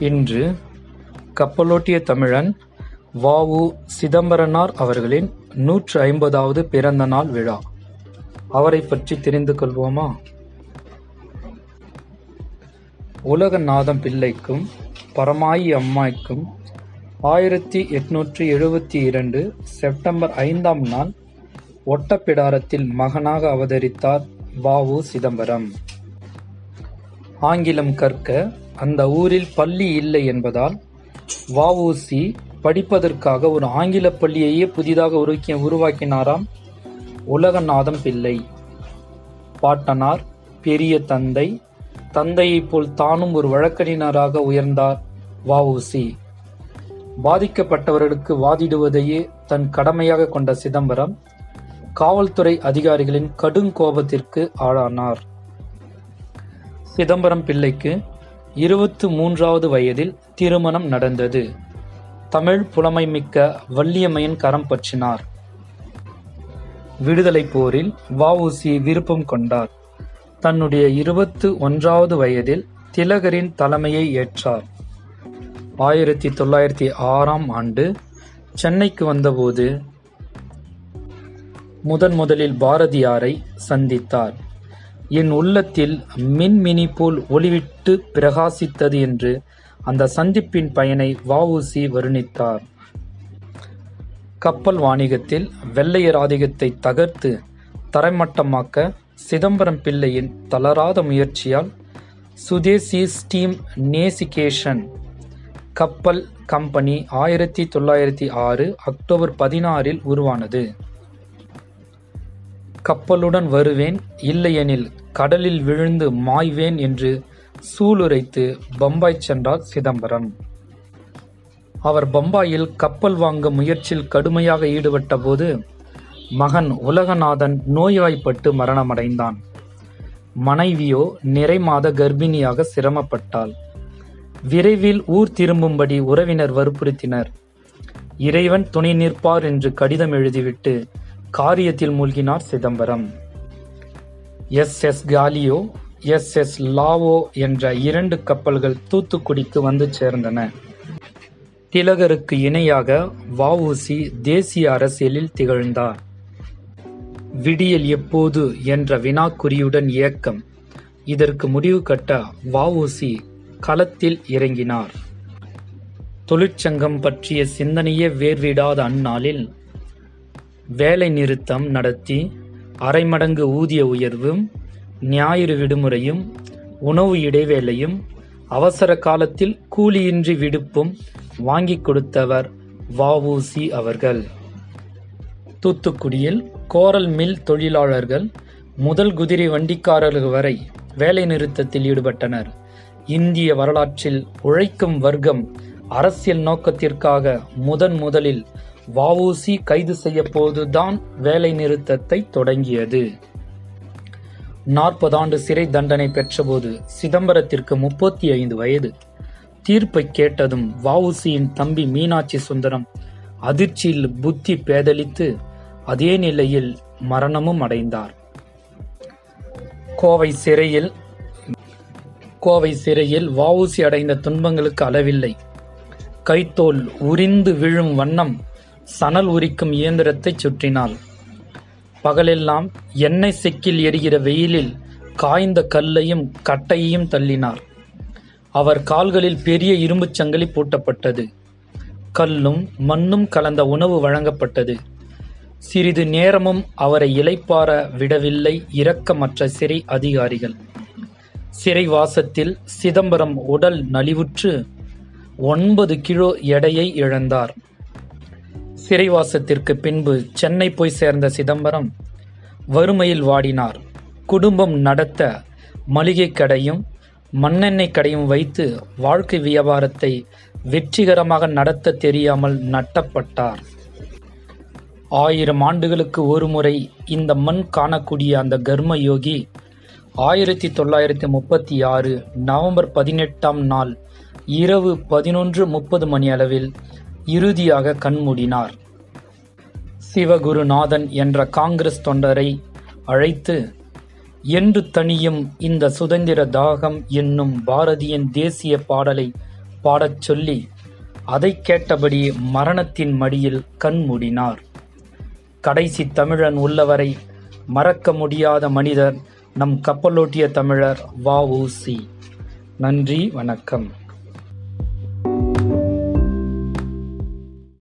இன்று கப்பலோட்டிய தமிழன் வ. உ. சிதம்பரனார் அவர்களின் நூற்று ஐம்பதாவது பிறந்த நாள் விழா. அவரைப் பற்றி தெரிந்து கொள்வோமா? உலகநாதம் பிள்ளைக்கும் பரமாயி அம்மாய்க்கும் ஆயிரத்தி எட்நூற்றி எழுபத்தி இரண்டு செப்டம்பர் ஐந்தாம் நாள் ஒட்டப்பிடாரத்தில் மகனாக அவதரித்தார் வ. உ. சிதம்பரம். ஆங்கிலம் கற்க அந்த ஊரில் பள்ளி இல்லை என்பதால் வ. படிப்பதற்காக ஒரு ஆங்கில பள்ளியையே புதிதாக உருவாக்கினாராம் உலகநாதம் பிள்ளை. பாட்டனார், பெரிய தந்தை, தந்தையைப் போல் தானும் ஒரு வழக்கறிஞராக உயர்ந்தார் வஉசி பாதிக்கப்பட்டவர்களுக்கு வாதிடுவதையே தன் கடமையாகக் கொண்ட சிதம்பரம், காவல்துறை அதிகாரிகளின் கடுங்கோபத்திற்கு ஆளானார். சிதம்பரம் பிள்ளைக்கு இருபத்து மூன்றாவது வயதில் திருமணம் நடந்தது. தமிழ் புலமைமிக்க வள்ளியம்மையின் கரம் பற்றினார். விடுதலைப் போரில் வ. உ. சி. விருப்பம் கொண்டார். தன்னுடைய இருபத்து ஒன்றாவது வயதில் திலகரின் தலைமையை ஏற்றார். ஆயிரத்து தொள்ளாயிரத்து ஆறாம் ஆண்டு சென்னைக்கு வந்தபோது முதன் முதலில் பாரதியாரை சந்தித்தார். என் உள்ளத்தில் மின்மினி போல் ஒளிவிட்டுப் பிரகாசித்தது என்று அந்த சந்திப்பின் பயனை வ. உ. சி. வருணித்தார். கப்பல் வாணிகத்தில் வெள்ளையர் ஆதிக்கத்தை தகர்த்து தரைமட்டமாக்க சிதம்பரம் பிள்ளையின் தளராத முயற்சியால் சுதேசி ஸ்டீம் நேசிகேஷன் கப்பல் கம்பெனி ஆயிரத்தி தொள்ளாயிரத்தி ஆறு அக்டோபர் பதினாறில் உருவானது. கப்பலுடன் வருவேன் இல்லையெனில் கடலில் விழுந்து மாய்வேன் என்று சூளுரைத்து பம்பாய் சென்றார் சிதம்பரம். அவர் பம்பாயில் கப்பல் வாங்கும் முயற்சியில் கடுமையாக ஈடுபட்டபோது மகன் உலகநாதன் நோய்வாய்ப்பட்டு மரணமடைந்தான். மனைவியோ நிறைமாத கர்ப்பிணியாக சிரமப்பட்டாள். விரைவில் ஊர் திரும்பும்படி உறவினர் வற்புறுத்தினர். இறைவன் துணை நிற்பார் என்று கடிதம் எழுதிவிட்டு காரியத்தில் மூழ்கினார் Chidambaram. S. S. Gallia, S. S. Lawoe என்ற இரண்டு கப்பல்கள் தூத்துக்குடிக்கு வந்து சேர்ந்தன. திலகருக்கு இணையாக வ. தேசிய அரசியலில் திகழ்ந்தார். விடியல் எப்போது என்ற வினாக்குறியுடன் இயக்கம். இதற்கு முடிவு கட்ட வ. களத்தில் இறங்கினார். தொழிற்சங்கம் பற்றிய சிந்தனையே வேர்விடாத அந்நாளில் வேலை நிறுத்தம் நடத்தி அரைமடங்கு ஊதிய உயர்வும், ஞாயிறு விடுமுறையும், உணவு இடைவேளையும், அவசர காலத்தில் கூலியின்றி விடுப்பும் வாங்கிக் கொடுத்தவர் வ. உ. சி. அவர்கள். தூத்துக்குடியில் கோரல் மில் தொழிலாளர்கள் முதல் குதிரை வண்டிக்காரர்கள் வரை வேலை நிறுத்தத்தில் ஈடுபட்டனர். இந்திய வரலாற்றில் உழைக்கும் வர்க்கம் அரசியல் நோக்கத்திற்காக முதன் முதலில் வ. கைது செய்யப்போதுதான் வேலை நிறுத்தத்தை தொடங்கியது. நாற்பதாண்டு சிறை தண்டனை பெற்றபோது சிதம்பரத்திற்கு முப்பத்தி ஐந்து வயது. தீர்ப்பைக் கேட்டதும் வ. தம்பி மீனாட்சி சுந்தரம் அதிர்ச்சியில் புத்தி பேதலித்து அதே நிலையில் மரணமும் அடைந்தார். கோவை சிறையில் கோவை சிறையில் வ. அடைந்த துன்பங்களுக்கு அளவில்லை. கைத்தோல் உரிந்து விழும் வண்ணம் சணல் உரிக்கும் இயந்திரத்தைச் சுற்றினாள். பகலெல்லாம் எண்ணெய் செக்கில் எரிகிற வெயிலில் காய்ந்த கல்லையும் கட்டையையும் தள்ளினார். அவர் கால்களில் பெரிய இரும்புச் சங்கிலி பூட்டப்பட்டது. கல்லும் மண்ணும் கலந்த உணவு வழங்கப்பட்டது. சிறிது நேரமும் அவரை இளைப்பாற விடவில்லை இரக்கமற்ற சிறை அதிகாரிகள். சிறைவாசத்தில் சிதம்பரம் உடல் நலிவுற்று ஒன்பது கிலோ எடையை இழந்தார். சிறைவாசத்திற்கு பின்பு சென்னை போய் சேர்ந்த சிதம்பரம் வறுமையில் வாடினார். குடும்பம் நடத்த மளிகை கடையும் மண்ணெண்ணெய் கடையும் வைத்து வாழ்க்கை வியாபாரத்தை வெற்றிகரமாக நடத்த தெரியாமல் நட்டப்பட்டார். ஆயிரம் ஆண்டுகளுக்கு ஒருமுறை இந்த மண் காணக்கூடிய அந்த கர்ம யோகி ஆயிரத்தி தொள்ளாயிரத்தி முப்பத்தி ஆறு நவம்பர் பதினெட்டாம் நாள் இரவு பதினொன்று முப்பது மணி அளவில் இறுதியாக கண்மூடினார். சிவகுருநாதன் என்ற காங்கிரஸ் தொண்டரை அழைத்து என்று தனியும் இந்த சுதந்திர தாகம் என்னும் பாரதியின் தேசிய பாடலை பாடச் சொல்லி அதைக் கேட்டபடி மரணத்தின் மடியில் கண்மூடினார். கடைசி தமிழன் உள்ளவரை மறக்க முடியாத மனிதர் நம் கப்பலோட்டிய தமிழர் வ சி. நன்றி வணக்கம்.